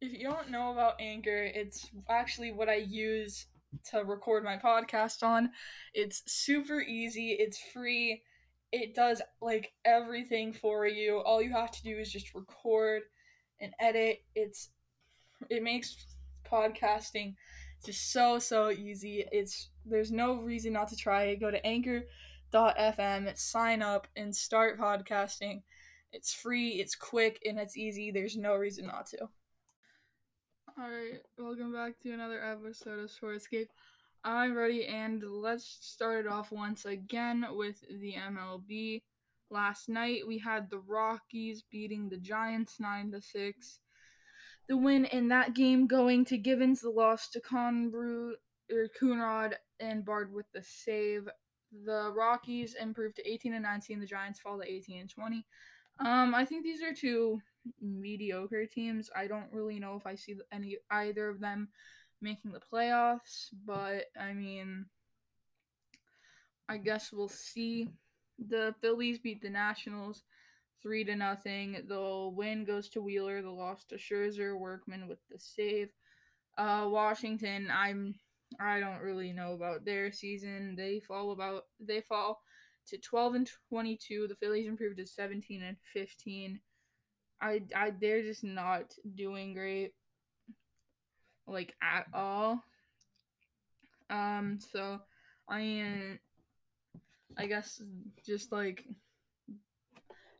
If you don't know about Anchor, it's actually what I use to record my podcast on. It's super easy, it's free. It does like everything for you. All you have to do is just record and edit. It's it makes podcasting just so so easy. It's there's no reason not to try it. Go to anchor.fm, sign up and start podcasting. It's free, it's quick, and it's easy. There's no reason not to. Alright, welcome back to another episode of Sportscape. I'm ready, and let's start it off once again with the MLB. Last night we had the Rockies beating the Giants 9 to 6. The win in that game going to Givens, the loss to Conbrew, or Coonrod, and Bard with the save. The Rockies improved to 18 and 19. The Giants fall to 18 and 20. Um, I think these are two mediocre teams. I don't really know if I see any either of them making the playoffs, but I mean, I guess we'll see. The Phillies beat the Nationals three to nothing. The win goes to Wheeler. The loss to Scherzer. Workman with the save. Uh, Washington. I'm. I don't really know about their season. They fall about. They fall to 12 and 22. The Phillies improved to 17 and 15. I, I they're just not doing great like at all. Um so I mean I guess just like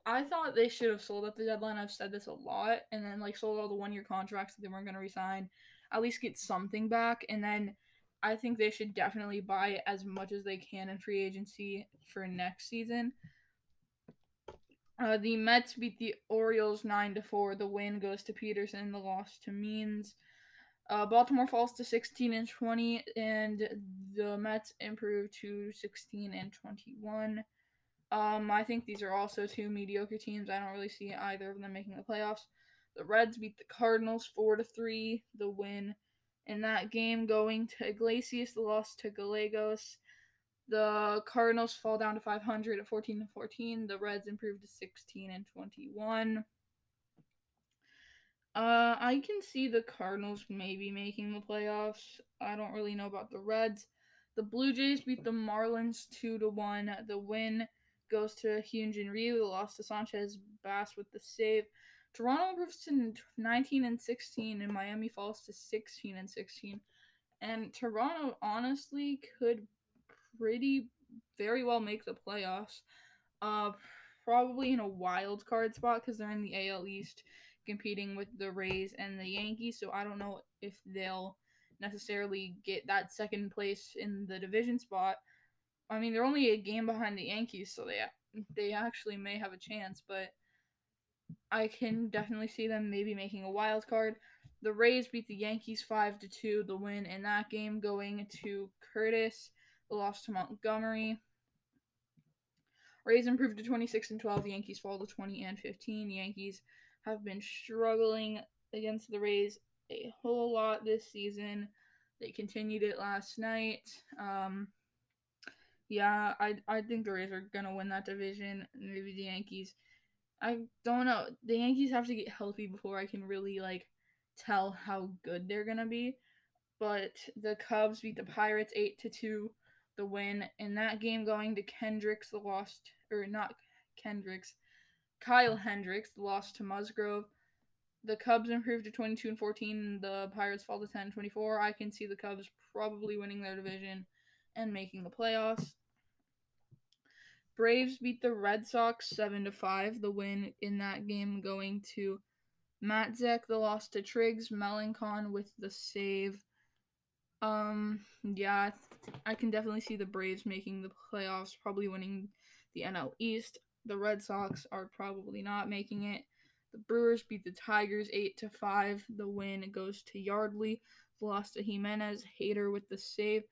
I thought they should have sold at the deadline. I've said this a lot, and then like sold all the one year contracts that they weren't gonna resign. At least get something back, and then I think they should definitely buy as much as they can in free agency for next season. Uh, the Mets beat the Orioles nine to four. The win goes to Peterson. The loss to Means. Uh, Baltimore falls to 16 and 20, and the Mets improve to 16 and 21. Um, I think these are also two mediocre teams. I don't really see either of them making the playoffs. The Reds beat the Cardinals four to three. The win in that game going to Iglesias. The loss to Gallegos. The Cardinals fall down to 500 at 14 and 14. The Reds improve to 16 and 21. Uh, I can see the Cardinals maybe making the playoffs. I don't really know about the Reds. The Blue Jays beat the Marlins two to one. The win goes to Hyunjin Ryu. The loss to Sanchez Bass with the save. Toronto improves to 19 and 16, and Miami falls to 16 and 16. And Toronto honestly could pretty very well make the playoffs. Uh, probably in a wild card spot because they're in the AL East competing with the Rays and the Yankees. So I don't know if they'll necessarily get that second place in the division spot. I mean, they're only a game behind the Yankees, so they they actually may have a chance, but I can definitely see them maybe making a wild card. The Rays beat the Yankees 5 to 2, the win in that game going to Curtiss, loss to Montgomery. Rays improved to 26 and 12, the Yankees fall to 20 and 15. The Yankees have been struggling against the Rays a whole lot this season. They continued it last night. Um, yeah, I I think the Rays are gonna win that division. Maybe the Yankees. I don't know. The Yankees have to get healthy before I can really like tell how good they're gonna be. But the Cubs beat the Pirates eight to two. The win in that game going to Kendricks. The lost or not Kendricks. Kyle Hendricks lost to Musgrove. The Cubs improved to 22 and 14. The Pirates fall to 10 24. I can see the Cubs probably winning their division and making the playoffs. Braves beat the Red Sox 7 to 5. The win in that game going to Matzek, the loss to Triggs, Melancon with the save. Um, yeah, I can definitely see the Braves making the playoffs, probably winning the NL East. The Red Sox are probably not making it. The Brewers beat the Tigers 8 to 5. The win goes to Yardley. The loss to Jimenez. Hader with the save.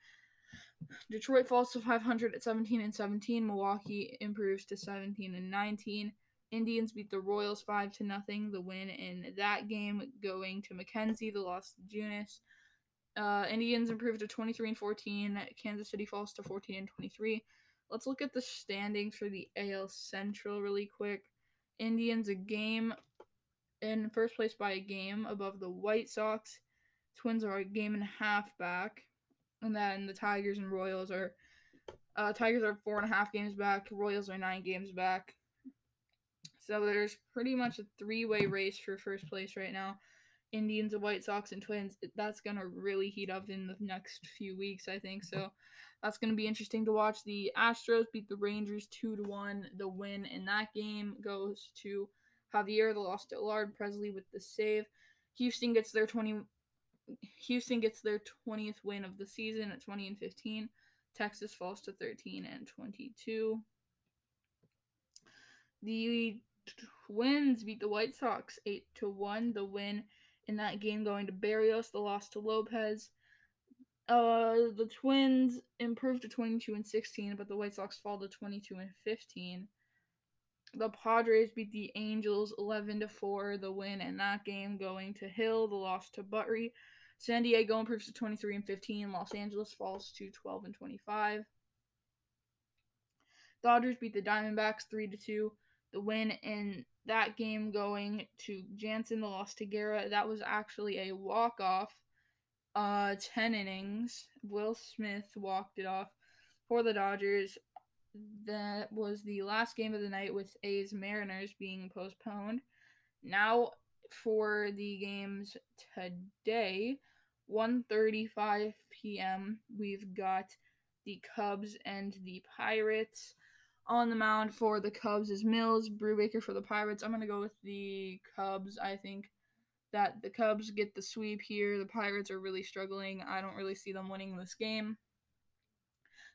Detroit falls to 500 at 17 and 17. Milwaukee improves to 17 and 19. Indians beat the Royals 5 to nothing. The win in that game going to McKenzie. The loss to Junis. Uh, Indians improved to 23 and 14. Kansas City falls to 14 and 23. Let's look at the standings for the AL Central really quick. Indians a game in first place by a game above the White Sox. Twins are a game and a half back. And then the Tigers and Royals are uh, Tigers are four and a half games back. Royals are nine games back. So there's pretty much a three way race for first place right now. Indians, the White Sox, and Twins. That's gonna really heat up in the next few weeks, I think. So that's gonna be interesting to watch. The Astros beat the Rangers two to one. The win in that game goes to Javier. The loss to Lard Pressly with the save. Houston gets their twenty. Houston gets their twentieth win of the season at twenty and fifteen. Texas falls to thirteen and twenty-two. The Twins beat the White Sox eight to one. The win in that game going to Berrios, the loss to Lopez. Uh, the Twins improved to 22 and 16, but the White Sox fall to 22 and 15. The Padres beat the Angels 11 to 4, the win in that game going to Hill, the loss to Buttrey. San Diego improves to 23 and 15. Los Angeles falls to 12 and 25. Dodgers beat the Diamondbacks 3 to 2. The win in that game going to Jansen, the loss to Guerra. That was actually a walk off. Uh, 10 innings. Will Smith walked it off for the Dodgers. That was the last game of the night with A's Mariners being postponed. Now for the games today, 1:35 p.m. We've got the Cubs and the Pirates. On the mound for the Cubs is Mills, Brubaker for the Pirates. I'm going to go with the Cubs. I think that the Cubs get the sweep here. The Pirates are really struggling. I don't really see them winning this game.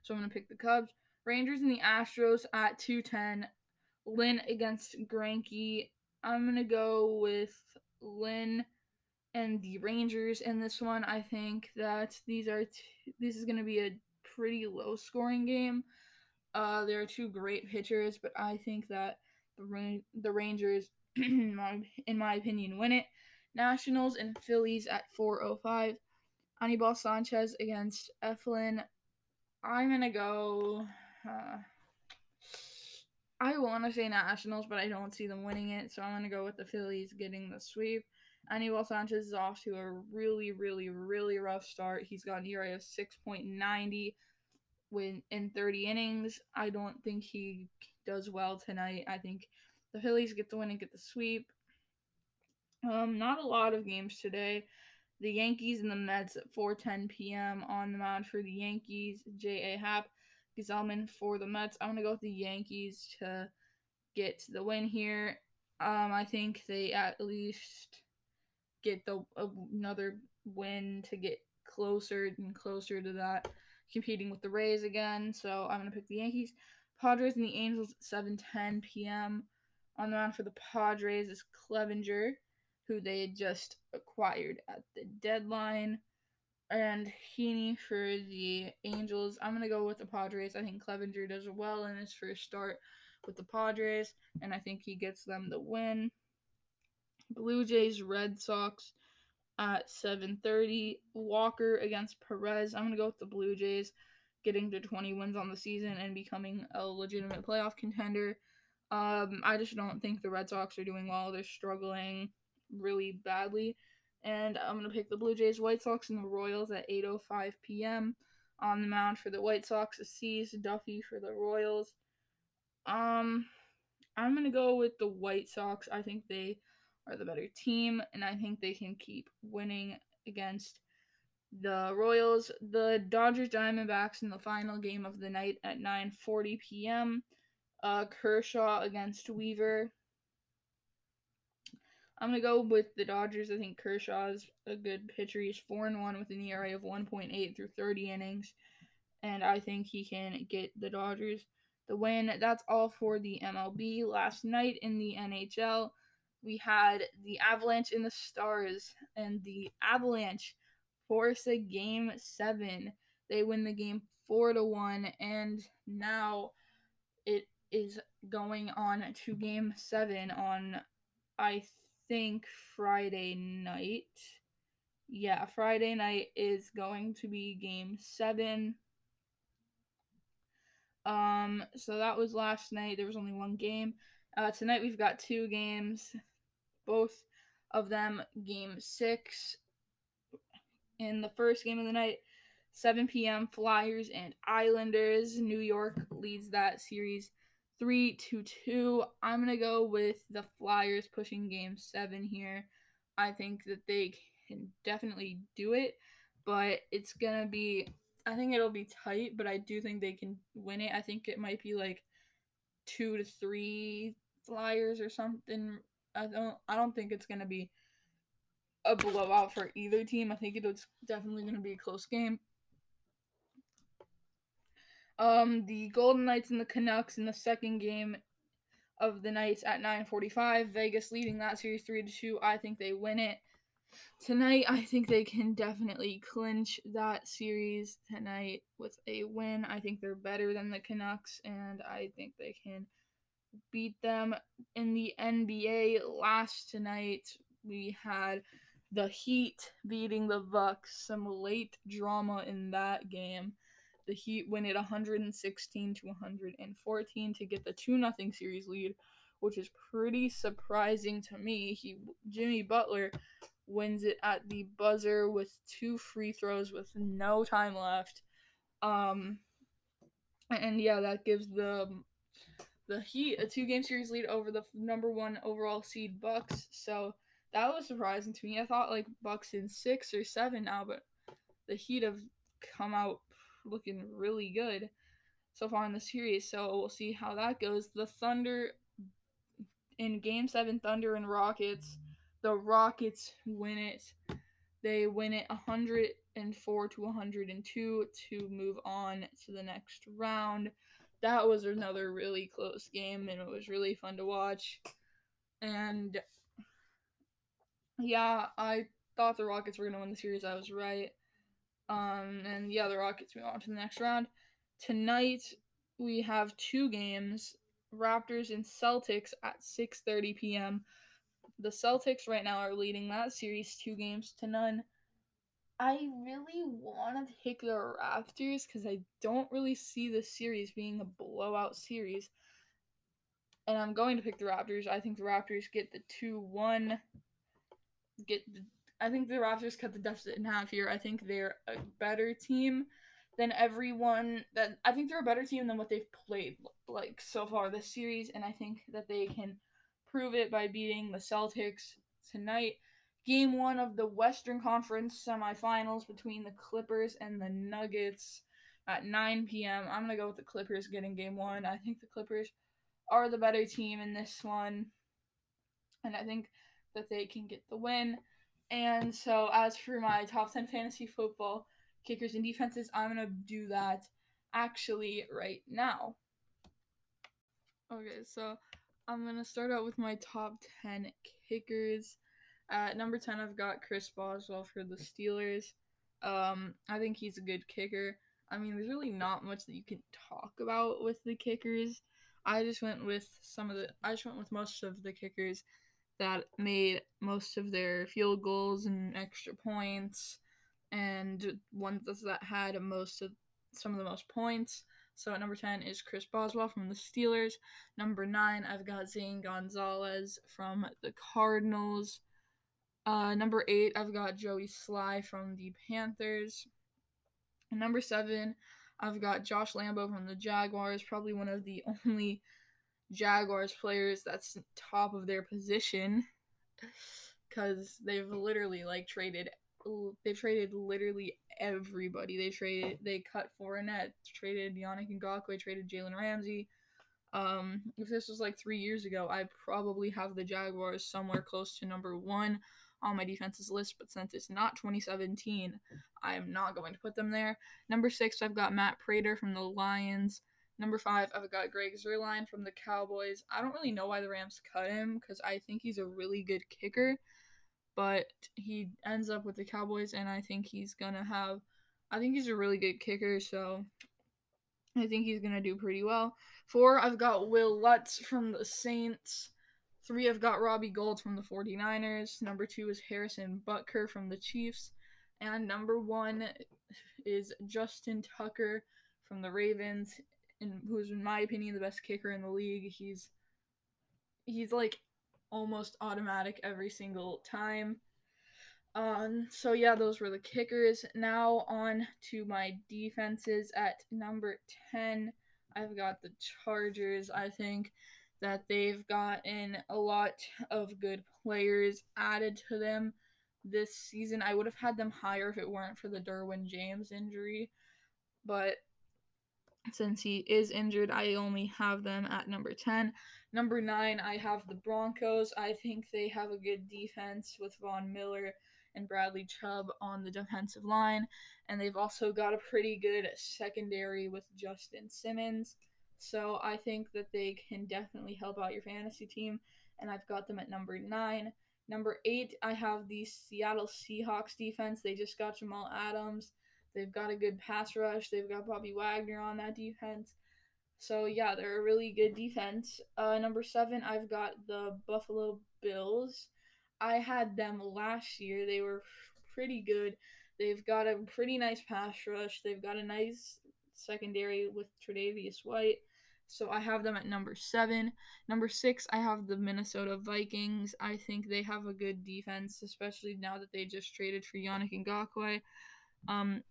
So I'm going to pick the Cubs. Rangers and the Astros at 210. Lynn against Greinke. I'm going to go with Lynn and the Rangers in this one. I think that these are t- this is going to be a pretty low scoring game. Uh, there are two great pitchers, but I think that the Ra- the Rangers, in my, in my opinion, win it. Nationals and Phillies at 4:05. Anibal Sanchez against Eflin. I'm gonna go. Uh, I want to say Nationals, but I don't see them winning it, so I'm gonna go with the Phillies getting the sweep. Anibal Sanchez is off to a really, really, really rough start. He's got an ERA of 6.90 when in 30 innings. I don't think he does well tonight. I think the Phillies get the win and get the sweep. Um, not a lot of games today. The Yankees and the Mets at 4:10 p.m. on the mound for the Yankees. J.A. Happ, Gsellman for the Mets. I'm gonna go with the Yankees to get the win here. Um, I think they at least get the another win to get closer and closer to that competing with the Rays again. So I'm gonna pick the Yankees. Padres and the Angels at 7:10 p.m. On the mound for the Padres is Clevinger, who they had just acquired at the deadline, and Heaney for the Angels. I'm gonna go with the Padres. I think Clevinger does well in his first start with the Padres, and I think he gets them the win. Blue Jays, Red Sox at 7:30. Walker against Perez. I'm gonna go with the Blue Jays, getting to 20 wins on the season and becoming a legitimate playoff contender. Um, I just don't think the Red Sox are doing well. They're struggling really badly, and I'm gonna pick the Blue Jays, White Sox, and the Royals at 8:05 p.m. On the mound for the White Sox, Cease Duffy for the Royals. Um, I'm gonna go with the White Sox. I think they are the better team, and I think they can keep winning against the Royals. The Dodgers Diamondbacks in the final game of the night at 9:40 p.m. Uh, Kershaw against Weaver. I'm gonna go with the Dodgers. I think Kershaw's a good pitcher. He's four and one with an ERA of 1.8 through 30 innings, and I think he can get the Dodgers the win. That's all for the MLB. Last night in the NHL, we had the Avalanche in the Stars, and the Avalanche force a game seven. They win the game four to one, and now it is going on to game seven on, I think, Friday night. Yeah, Friday night is going to be game seven. Um, so that was last night. There was only one game. Uh, tonight we've got two games. Both of them game six. In the first game of the night 7 p.m flyers and islanders. New york leads that series 3 to 2 i'm gonna go with the flyers pushing game seven here. I think that they can definitely do it but it's gonna be i think it'll be tight but i do think they can win it. I think it might be like two to three flyers or something i don't i don't think it's gonna be a blowout for either team. I think it's definitely to be a close game. Um, the Golden Knights and the Canucks in the second game of the Knights at 9:45. Vegas leading that series 3 to 2. I think they win it. Tonight, I think they can definitely clinch that series tonight with a win. I think they're better than the Canucks and I think they can beat them in the NBA last tonight. We had the Heat beating the Bucks. Some late drama in that game. The Heat win it 116 to 114 to get the 2 0 series lead, which is pretty surprising to me. He Jimmy Butler wins it at the buzzer with two free throws with no time left. Um and yeah, that gives the the Heat a two game series lead over the number 1 overall seed Bucks. So that was surprising to me. I thought like Bucks in six or seven now, but the Heat have come out looking really good so far in the series. So we'll see how that goes. The Thunder in Game Seven, Thunder and Rockets. The Rockets win it. They win it 104 to 102 to move on to the next round. That was another really close game, and it was really fun to watch. And yeah, I thought the Rockets were going to win the series. I was right. Um, and yeah, the Rockets move on to the next round. Tonight we have two games: Raptors and Celtics at 6:30 p.m. The Celtics right now are leading that series two games to none. I really want to pick the Raptors because I don't really see the series being a blowout series. And I'm going to pick the Raptors. I think the Raptors get the 2 1 get. The, I think the Raptors cut the deficit in half here. I think they're a better team than everyone that I think they're a better team than what they've played like so far this series, and I think that they can prove it by beating the Celtics tonight. Game one of the Western Conference semifinals between the Clippers and the Nuggets at 9 p.m. I'm gonna go with the Clippers getting game one. I think the Clippers are the better team in this one, and I think that they can get the win. And so, as for my top 10 fantasy football kickers and defenses, I'm going to do that actually right now. Okay, so I'm going to start out with my top 10 kickers. At number 10, I've got Chris Boswell for the Steelers. Um, I think he's a good kicker. I mean, there's really not much that you can talk about with the kickers. I just went with some of the I just went with most of the kickers that made most of their field goals and extra points, and ones that had most of some of the most points. So at number 10 is Chris Boswell from the Steelers. Number 9, I've got Zane Gonzalez from the Cardinals. Uh, number 8, I've got Joey Slye from the Panthers. Number 7, I've got Josh Lambo from the Jaguars, probably one of the only Jaguars players that's top of their position because they've literally like traded they've traded literally everybody. They traded they cut Fournette, traded Yannick Ngakoue, traded Jalen Ramsey. Um, if this was like three years ago, I probably have the Jaguars somewhere close to number one on my defenses list, but since it's not 2017, I am not going to put them there. Number six, I've got Matt Prater from the Lions. Number five, I've got Greg Zuerlein from the Cowboys. I don't really know why the Rams cut him because I think he's a really good kicker, but he ends up with the Cowboys, and I think he's gonna have. I think he's a really good kicker, so I think he's gonna do pretty well. Four, I've got Wil Lutz from the Saints. Three, I've got Robbie Gould from the 49ers. Number two is Harrison Butker from the Chiefs. And number one is Justin Tucker from the Ravens in, who's in my opinion the best kicker in the league. He's he's like almost automatic every single time. Um, so yeah, those were the kickers. Now on to my defenses at number 10. I've got the Chargers. I think that they've gotten a lot of good players added to them this season. I would have had them higher if it weren't for the Derwin James injury, but since he is injured, I only have them at number 10. Number 9, I have the Broncos. I think they have a good defense with Von Miller and Bradley Chubb on the defensive line, and they've also got a pretty good secondary with Justin Simmons. So I think that they can definitely help out your fantasy team, and I've got them at number 9. Number 8, I have the Seattle Seahawks defense. They just got Jamal Adams. They've got a good pass rush. They've got Bobby Wagner on that defense. So yeah, they're a really good defense. Uh, number seven, I've got the Buffalo Bills. I had them last year. They were pretty good. They've got a pretty nice pass rush. They've got a nice secondary with Tre'Davious White. So I have them at number seven. Number six, I have the Minnesota Vikings. I think they have a good defense, especially now that they just traded for Yannick Ngakoue. Um,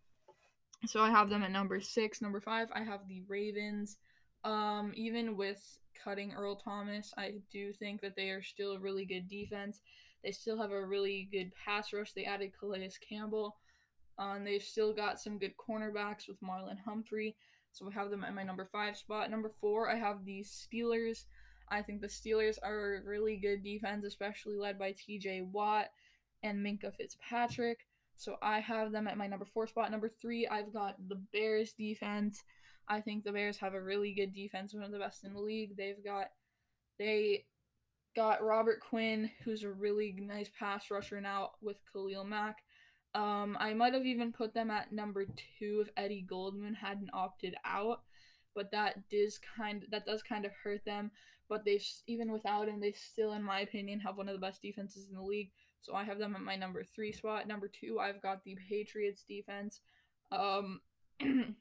so I have them at number six. Number five, I have the Ravens. Um, even with cutting Earl Thomas, I do think that they are still a really good defense. They still have a really good pass rush. They added Calais Campbell. Um, they've still got some good cornerbacks with Marlon Humphrey. So I have them at my number five spot. Number four, I have the Steelers. I think the Steelers are a really good defense, especially led by TJ Watt and Minkah Fitzpatrick. So I have them at my number four spot. Number three, I've got the Bears defense. I think the Bears have a really good defense, one of the best in the league. They've got they got Robert Quinn, who's a really nice pass rusher now with Khalil Mack. Um, I might have even put them at number two if Eddie Goldman hadn't opted out, but that does kind that does kind of hurt them. But they've even without him, they still, in my opinion, have one of the best defenses in the league. So I have them at my number three spot. Number two, I've got the Patriots defense. Um,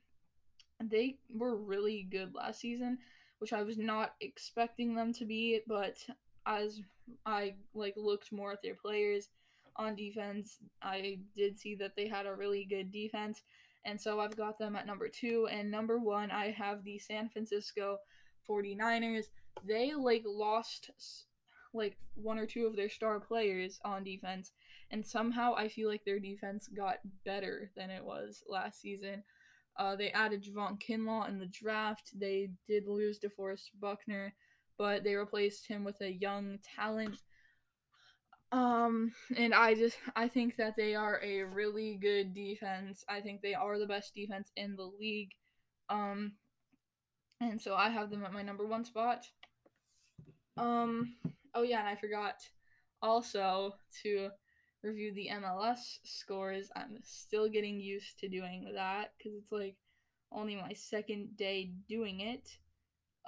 they were really good last season, which I was not expecting them to be, but as I like looked more at their players on defense, I did see that they had a really good defense. And so I've got them at number two. And number one, I have the San Francisco 49ers. They like lost like one or two of their star players on defense, and somehow I feel like their defense got better than it was last season. Uh, they added Javon Kinlaw in the draft. They did lose DeForest Buckner, but they replaced him with a young talent. Um, and I just I think that they are a really good defense. I think they are the best defense in the league. Um, and so I have them at my number one spot. Um, Oh yeah, and I forgot also to review the MLS scores. I'm still getting used to doing that because it's like only my second day doing it.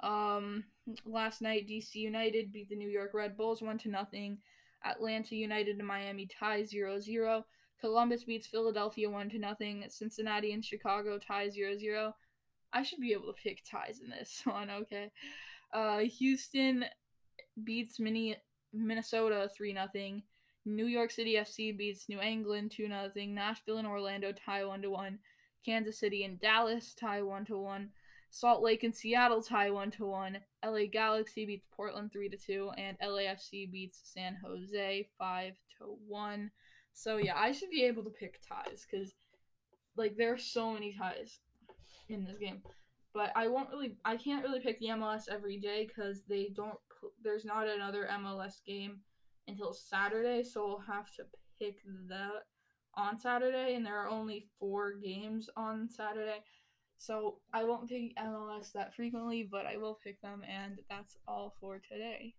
Um, last night DC United beat the New York Red Bulls one to nothing. Atlanta United and Miami tie 0-0. Columbus beats Philadelphia one to nothing. Cincinnati and Chicago tie 0-0. I should be able to pick ties in this one, okay. Uh, Houston beats Mini- Minnesota 3 0. New York City FC beats New England 2 0. Nashville and Orlando tie 1 1. Kansas City and Dallas tie 1 1. Salt Lake and Seattle tie 1 to 1. LA Galaxy beats Portland 3 to 2 and LAFC beats San Jose 5 to 1. So yeah, I should be able to pick ties cuz like there are so many ties in this game. But I won't really I can't really pick the MLS every day cuz they don't there's not another MLS game until Saturday, so we'll have to pick that on Saturday, and there are only four games on Saturday. So I won't pick MLS that frequently, but I will pick them, and that's all for today.